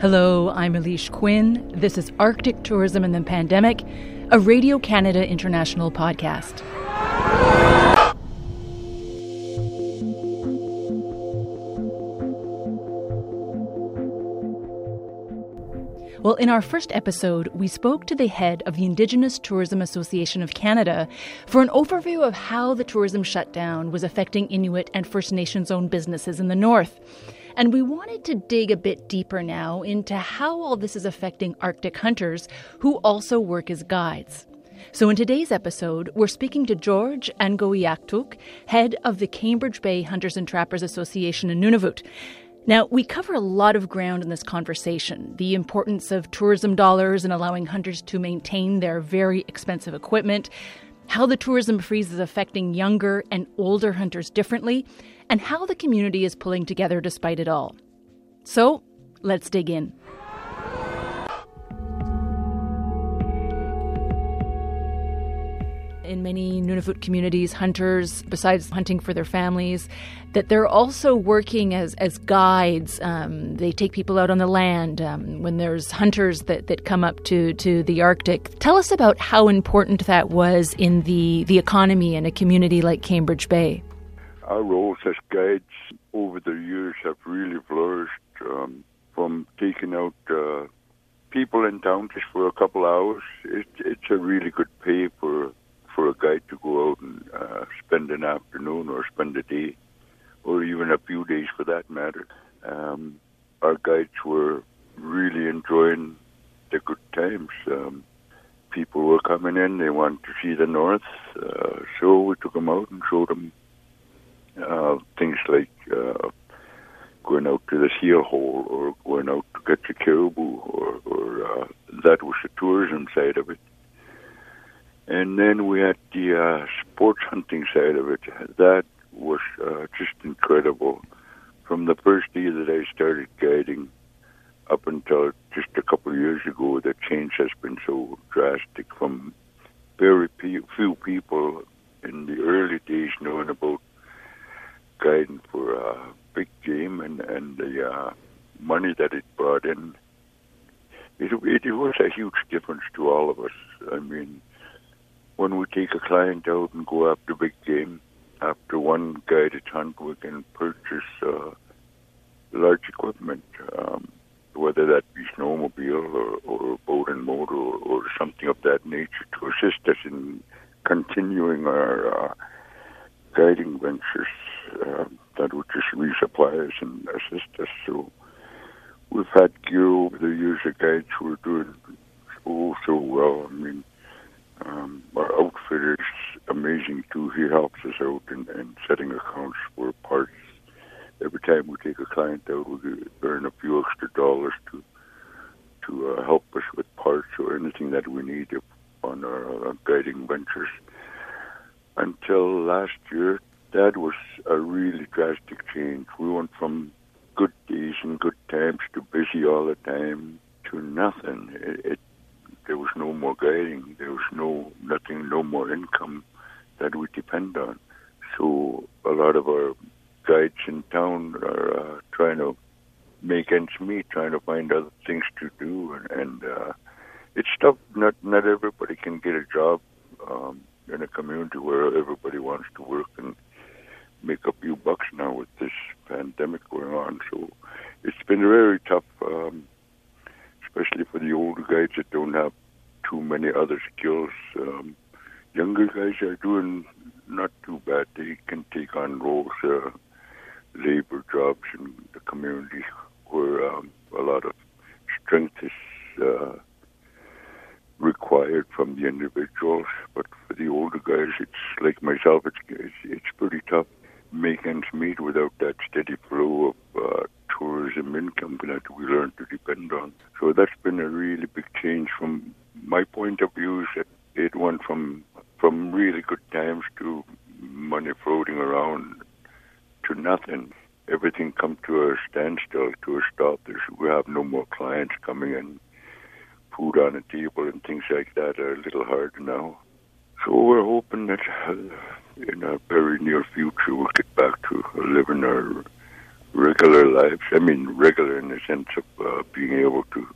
Hello, I'm Elise Quinn. This is Arctic Tourism and the Pandemic, a Radio Canada International podcast. Well, in our first episode, we spoke to the head of the Indigenous Tourism Association of Canada for an overview of how the tourism shutdown was affecting Inuit and First Nations owned businesses in the North. And we wanted to dig a bit deeper now into how all this is affecting Arctic hunters who also work as guides. So, in today's episode, we're speaking to George Angohiatok, head of the Cambridge Bay Hunters and Trappers Association in Nunavut. Now, we cover a lot of ground in this conversation the importance of tourism dollars and allowing hunters to maintain their very expensive equipment, how the tourism freeze is affecting younger and older hunters differently, and how the community is pulling together despite it all. So, let's dig in. in many Nunavut communities, hunters, besides hunting for their families, that they're also working as, as guides. Um, they take people out on the land um, when there's hunters that, that come up to, to the Arctic. Tell us about how important that was in the, the economy in a community like Cambridge Bay. Our roles as guides over the years have really flourished um, from taking out uh, people in town just for a couple hours. It, it's a really good pay for for a guide to go out and uh, spend an afternoon or spend a day, or even a few days for that matter. Um, our guides were really enjoying the good times. Um, people were coming in; they wanted to see the north, uh, so we took them out and showed them uh, things like uh, going out to the seal hole or going out to get the caribou, or, or uh, that was the tourism side of it. And then we had the uh, sports hunting side of it. That was uh, just incredible. From the first day that I started guiding up until just a couple of years ago, the change has been so drastic from very few people in the early days knowing about guiding for a big game and, and the uh, money that it brought in. It, it, was a huge difference to all of us. I mean, when we take a client out and go after big game, after one guided hunt, we can purchase uh, large equipment, um, whether that be snowmobile or, or boat and motor or, or something of that nature to assist us in continuing our uh, guiding ventures that would just resupply and assist us. So we've had over the of guides who are doing so, so well. I mean, um, our outfitter is amazing too. He helps us out in, in setting accounts for parts. Every time we take a client out, we earn a few extra dollars to to uh, help us with parts or anything that we need on our guiding ventures. Until last year, that was a really drastic change. We went from good days and good times to busy all the time to nothing. It, it there was no more guiding. There was no nothing, no more income that we depend on. So a lot of our guides in town are uh, trying to make ends meet, trying to find other things to do, and, and uh, it's tough. Not not everybody can get a job um, in a community where everybody wants to work and make a few bucks now with this pandemic going on. So it's been very tough. Um, especially for the older guys that don't have too many other skills. Um, younger guys are doing not too bad. They can take on roles, uh, labor jobs in the community where um, a lot of strength is uh, required from the individuals. But for the older guys, it's like myself. It's it's, it's pretty tough making ends meet without that steady flow of uh, tourism income that we learn to depend on. So that's been a really big change from my point of view. It went from from really good times to money floating around to nothing. Everything come to a standstill, to a stop. There's, we have no more clients coming in. Food on the table and things like that are a little harder now. So we're hoping that uh, in a very near future we'll get back to living our regular lives. I mean, regular in the sense of uh, being able to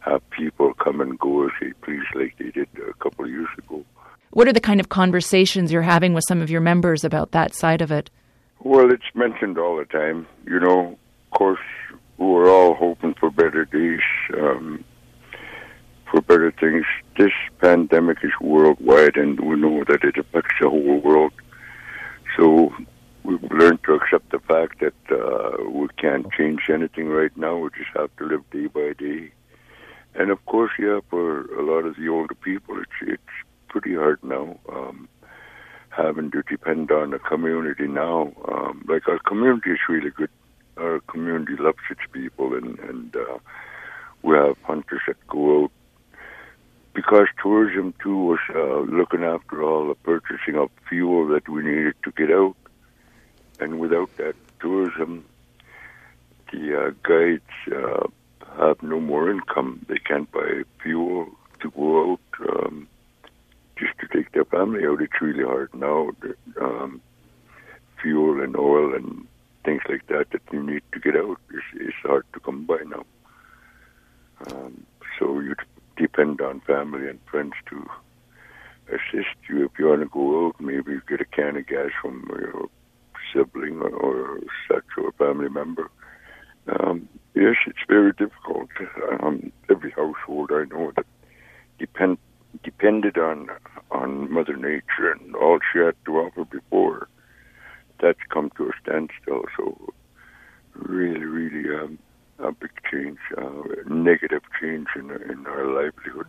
have people come and go as they please, like they did a couple of years ago. What are the kind of conversations you're having with some of your members about that side of it? Well, it's mentioned all the time. You know, of course, we're all hoping for better days, um, for better things. This pandemic is worldwide, and we know that it affects the whole world. So we've learned to accept the fact that uh, we can't change anything right now. We just have to live day by day. And of course, yeah, for a lot of the older people, it's it's pretty hard now. Um, having to depend on the community now. Um, like our community is really good. Our community loves its people, and and uh, we have hunters that go out because tourism too was uh, looking after all the purchasing of fuel that we needed to get out, and without that tourism, the uh, guides uh, have no more income. They can't buy fuel to go out. Um, just to take their family out, it's really hard now. Um, fuel and oil and things like that that you need to get out is, is hard to come by now. Um, so you depend on family and friends to assist you. If you want to go out, maybe get a can of gas from your sibling or, or such or a family member. Um, yes, it's very difficult. Um, every household I know that depend depended on on Mother Nature and all she had to offer before, that's come to a standstill. So, really, really um, a big change, uh, negative change in in our livelihood.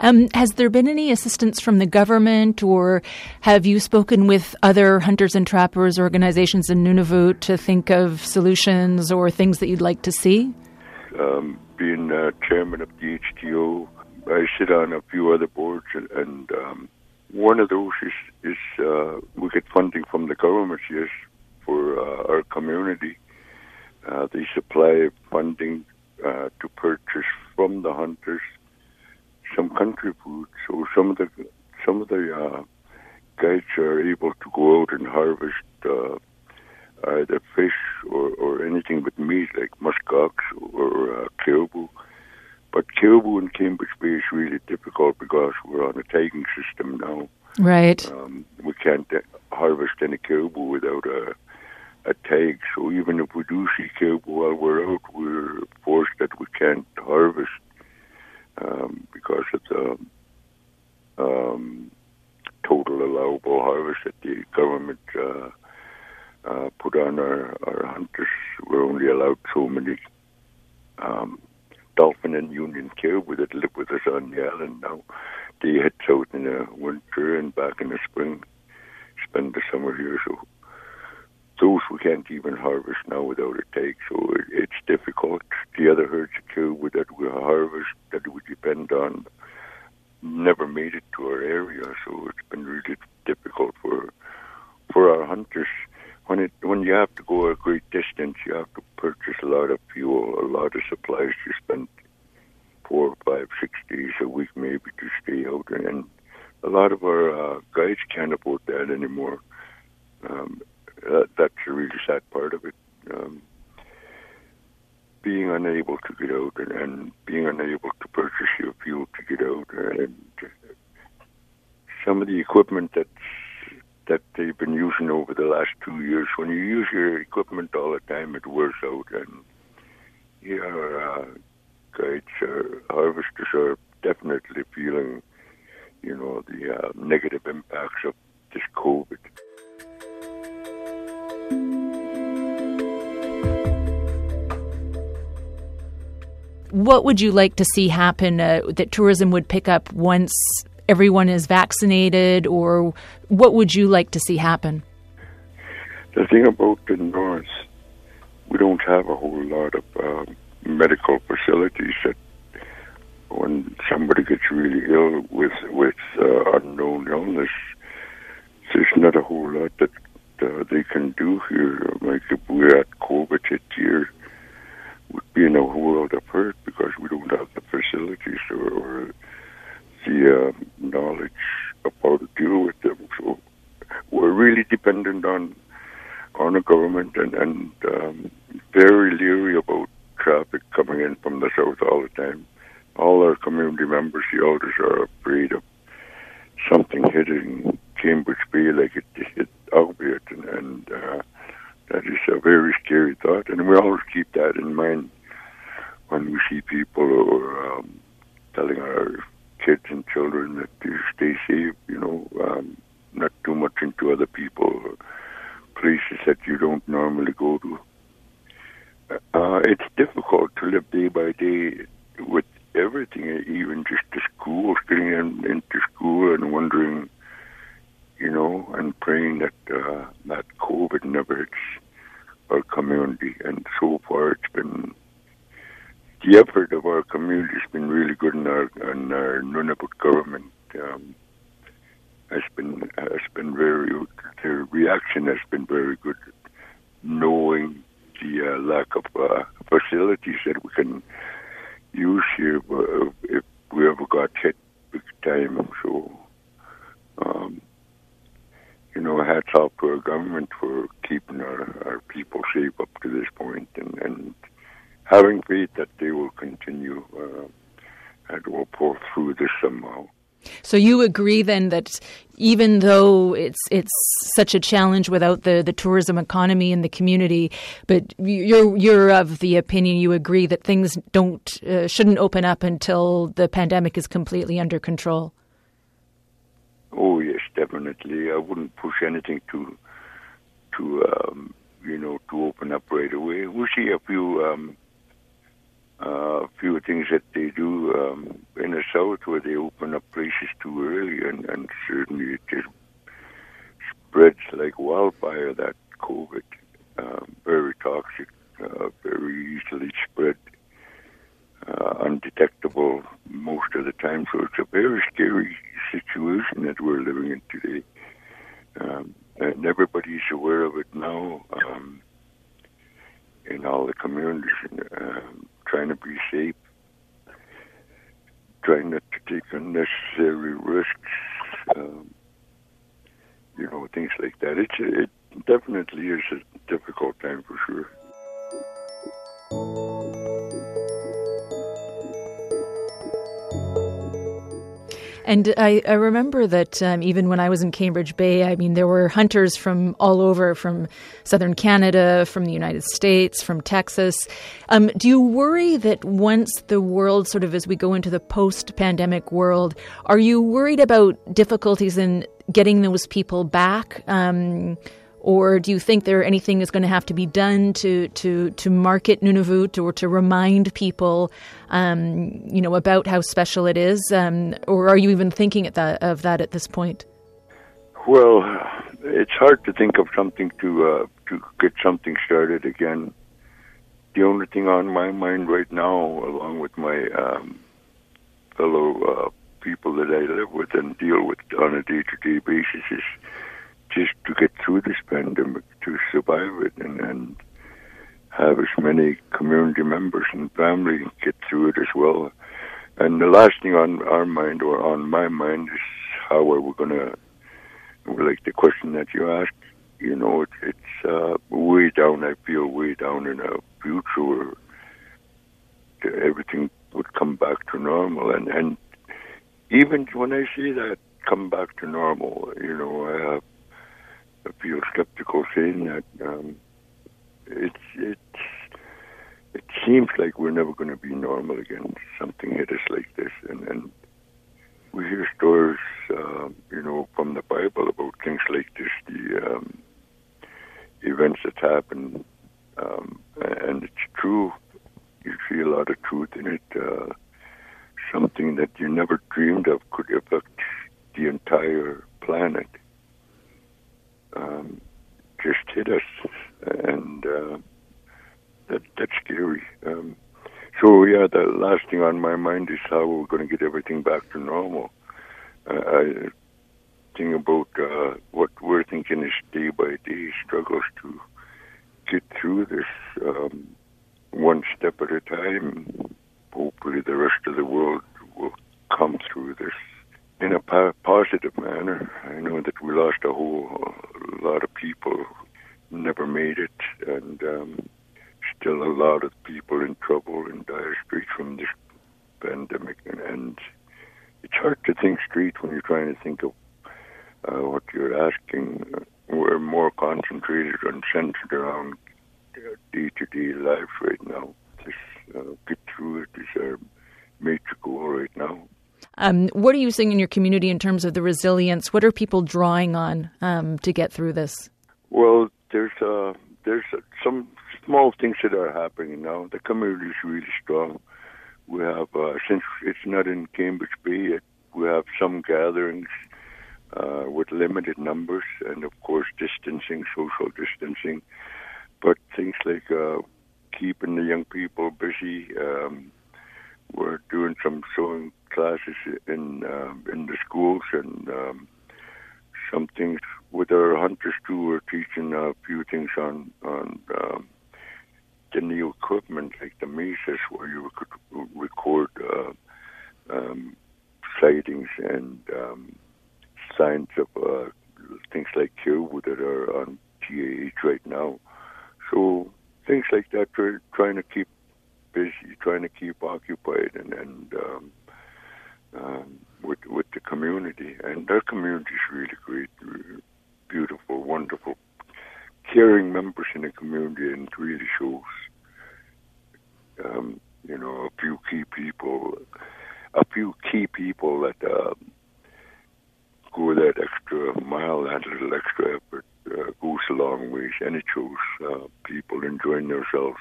Um, has there been any assistance from the government, or have you spoken with other hunters and trappers organizations in Nunavut to think of solutions or things that you'd like to see? Um, being uh, chairman of the HTO, I sit on a few other boards, and um, one of those is, is uh, we get funding from the government, yes, for uh, our community. Uh, they supply funding uh, to purchase from the hunters some country food. So some of the some of the uh, guides are able to go out and harvest uh, either fish or, or anything with meat, like muskox or uh, caribou. But caribou in Cambridge Bay is really difficult because we're on a tagging system now. Right. Um, we can't uh, harvest any caribou without a a tag. So even if we do see caribou while we're out, we're forced that we can't harvest um, because of the um, total allowable harvest that the government uh, uh, put on our, our hunters. We're only allowed so many um, Dolphin and Union caribou that live with us on the island now. They head south in the winter and back in the spring, spend the summer here. So those we can't even harvest now without a take, so it, it's difficult. The other herds of caribou that we harvest, that we depend on, never made it to our area, so it's been really difficult for for our hunters. When it when you have to go a great distance, you have to purchase a lot of fuel, a lot of supplies. You spend four, five, six days a week maybe to stay out, and a lot of our uh, guides can't afford that anymore. Um, uh, that's a really sad part of it. Um, being unable to get out and, and, being unable to purchase your fuel to get out, and some of the equipment that's that they've been using over the last two years. When you use your equipment all the time, it wears out, and yeah, uh, guides, uh, harvesters are definitely feeling, you know, the uh, negative impacts of this COVID. what would you like to see happen uh, that tourism would pick up once everyone is vaccinated, or what would you like to see happen? The thing about the north, we don't have a whole lot of uh, medical facilities that when somebody gets really ill with with uh, unknown illness, there's not a whole lot that uh, they can do here. Like if we had COVID hit here, would be in a world of hurt because we don't have the facilities or, or the uh, knowledge of how to deal with them. So we're really dependent on on the government and, and um, very leery about traffic coming in from the south all the time. All our community members, the elders, are afraid of something hitting Cambridge Bay like it hit Arviat, and, and uh, that is a very scary thought. And we always keep that in mind when we see people or um, telling our kids and children that to stay safe, you know, um, not too much into other people, places that you don't normally go to. Uh, it's difficult to live day by day with everything, even just the school, getting in, into school and wondering, you know, and praying that uh, that COVID never hits our community. And so far, it's been the effort of our community has been really good, and our and our Nunavut government um, has been has been very. Their reaction has been very good, knowing the uh, lack of uh, facilities that we can use here uh, if we ever got hit big time. So, um, you know, hats off to our government for keeping our, our people safe up to this point and, and having faith that they will continue uh, and will pull through this somehow. So you agree then that even though it's it's such a challenge without the, the tourism economy in the community, but you're you're of the opinion you agree that things don't uh, shouldn't open up until the pandemic is completely under control. Oh yes, definitely. I wouldn't push anything to to um, you know to open up right away. We'll see a few um, uh, few things that they do um, in the south where they open up places too early, and, and certainly it just spreads like wildfire. That COVID, um, very toxic, And I, I remember that um, even when I was in Cambridge Bay, I mean, there were hunters from all over, from southern Canada, from the United States, from Texas. Um, do you worry that once the world, sort of as we go into the post pandemic world, are you worried about difficulties in getting those people back? Um, or do you think there anything is going to have to be done to to to market Nunavut or to remind people, um, you know, about how special it is? Um, or are you even thinking that, of that at this point? Well, it's hard to think of something to uh, to get something started again. The only thing on my mind right now, along with my um, fellow uh, people that I live with and deal with on a day-to-day basis, is just to get through this pandemic, to survive it, and, and have as many community members and family get through it as well. And the last thing on our mind or on my mind is how are we going to, like the question that you asked, you know, it, it's uh, way down, I feel way down in a future where everything would come back to normal. And, and even when I see that, come back to normal, you know, I have Feel skeptical saying that. Um, it's it's it seems like we're never going to be normal again. Something hit us like this, and and we hear stories, uh, you know, from the Bible about things like this, the um, events that happen, um, and it's true. You see a lot of truth in it. Uh, something that you never dreamed of could affect the entire planet um, just hit us, and uh, that that's scary. Um, so yeah, the last thing on my mind is how we're going to get everything back to normal. Uh, I think about uh, what we're thinking is day by day struggles to get through this um, one step at a time. Hopefully, the rest of the world will come through this in a positive manner. I know that we lost a whole a lot of people, never made it, and um, still a lot of people in trouble in dire straits from this pandemic. And, and it's hard to think straight when you're trying to think of uh, what you're asking. We're more concentrated and centered around day to day life right now. Just uh, get through it is our major goal right now. Um, what are you seeing in your community in terms of the resilience? What are people drawing on um, to get through this? Well, there's uh, there's some small things that are happening now. The community is really strong. We have uh, since it's not in Cambridge Bay we have some gatherings uh, with limited numbers, and of course distancing, social distancing. But things like uh, keeping the young people busy. Um, we're doing some sewing classes in uh, in the schools and um, some things with our hunters too. We're teaching a few things on on um, the new equipment like the mesas where you could record uh, um, sightings and um, signs of uh, things like Caribou that are on TAH right now. So things like that, we're trying to keep busy, trying to keep occupied, and and um, um, with with the community. And our community is really great, beautiful, wonderful, caring members in the community, and it really shows. Um, you know, a few key people, a few key people that um, go that extra mile, that little extra effort uh, goes a long way, and it shows uh, people enjoying themselves.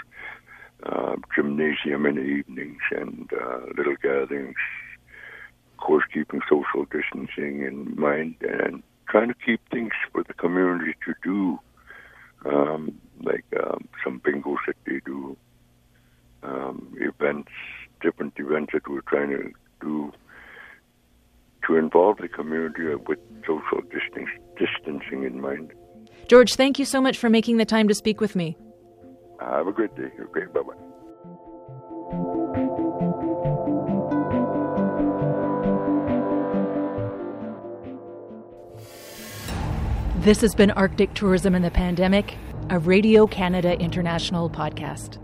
Uh, gymnasium in the evenings and uh, little gatherings. Of course, keeping social distancing in mind and trying to keep things for the community to do, um, like um, some bingos that they do, um, events, different events that we're trying to do to involve the community with social distancing in mind. George, thank you so much for making the time to speak with me. Have a good day. Okay, bye bye. This has been Arctic Tourism in the Pandemic, a Radio Canada International podcast.